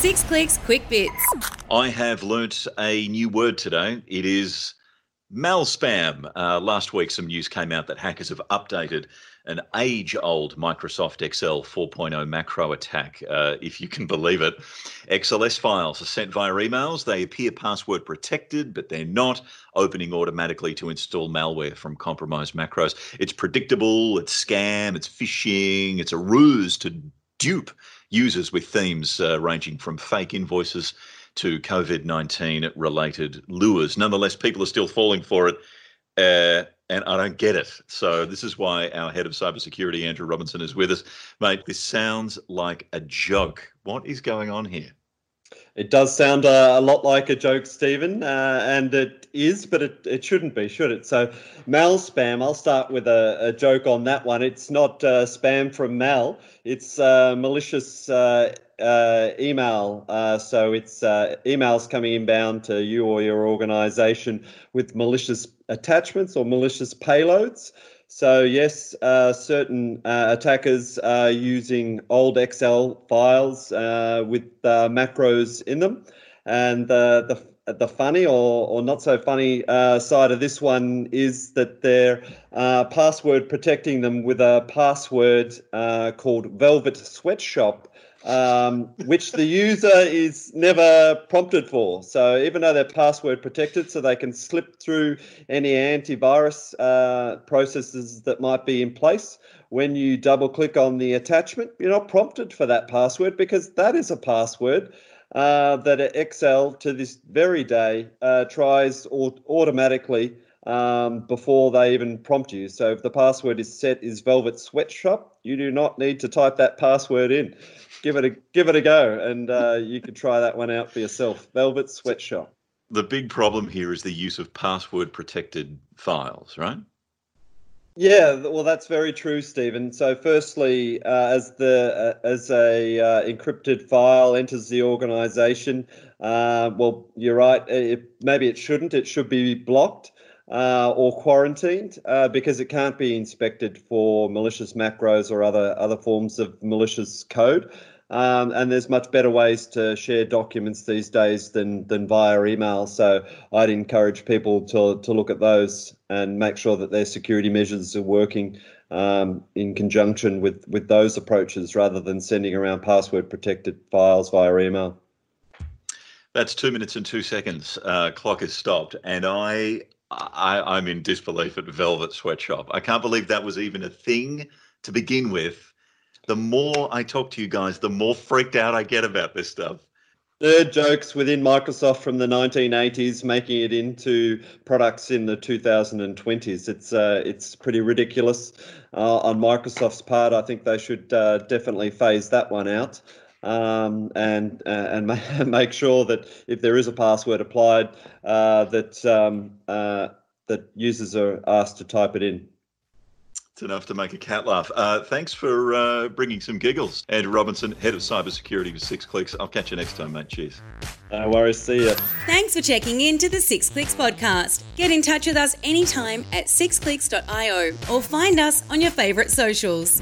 Six Clicks Quick Bits. I have learnt a new word today. It is malspam. Uh, last week, some news came out that hackers have updated an age old Microsoft Excel 4.0 macro attack, uh, if you can believe it. XLS files are sent via emails. They appear password protected, but they're not opening automatically to install malware from compromised macros. It's predictable, it's scam, it's phishing, it's a ruse to dupe users with themes uh, ranging from fake invoices to COVID 19 related lures. Nonetheless, people are still falling for it. Uh, and I don't get it. So this is why our head of cybersecurity, Andrew Robinson, is with us. Mate, this sounds like a joke. What is going on here? It does sound uh, a lot like a joke, Stephen, uh, and it is, but it, it shouldn't be, should it? So, Mal spam, I'll start with a, a joke on that one. It's not uh, spam from Mal, it's uh, malicious uh, uh, email. so, it's emails coming inbound to you or your organization with malicious attachments or malicious payloads. So yes, uh, certain uh, attackers are using old Excel files uh, with uh, macros in them, and the the funny or, or not so funny uh, side of this one is that they're uh, password protecting them with a password called Velvet Sweatshop um, which the user is never prompted for. So even though they're password protected, so they can slip through any antivirus uh, processes that might be in place. When you double click on the attachment, you're not prompted for that password because that is a password uh, that Excel to this very day uh, tries automatically um, before they even prompt you. So if the password is set is Velvet Sweatshop, you do not need to type that password in. Give it a give it a go, and uh, you can try that one out for yourself. Velvet Sweatshop. The big problem here is the use of password protected files, right? Yeah, well, that's very true, Stephen. So, firstly, uh, as the uh, as a uh, encrypted file enters the organization, uh, well, you're right. It, maybe it shouldn't. It should be blocked uh, or quarantined uh, because it can't be inspected for malicious macros or other other forms of malicious code. Um, and there's much better ways to share documents these days than than via email. So I'd encourage people to to look at those and make sure that their security measures are working um, in conjunction with with those approaches, rather than sending around password protected files via email. That's two minutes and two seconds. Uh, clock is stopped, and I I, am in disbelief at Velvet Sweatshop. I can't believe that was even a thing to begin with. The more I talk to you guys, the more freaked out I get about this stuff. Nerd jokes within Microsoft from the 1980s, making it into products in the 2020s. It's uh, it's pretty ridiculous uh, on Microsoft's part. I think they should uh, definitely phase that one out um, and uh, and make sure that if there is a password applied, uh, that um, uh, that users are asked to type it in. It's enough to make a cat laugh. Uh, thanks for uh, bringing some giggles, Andrew Robinson, head of cybersecurity for Six Clicks. I'll catch you next time, mate. Cheers. No worries. See ya. Thanks for checking in to the Six Clicks podcast. Get in touch with us anytime at sixclicks.io or find us on your favourite socials.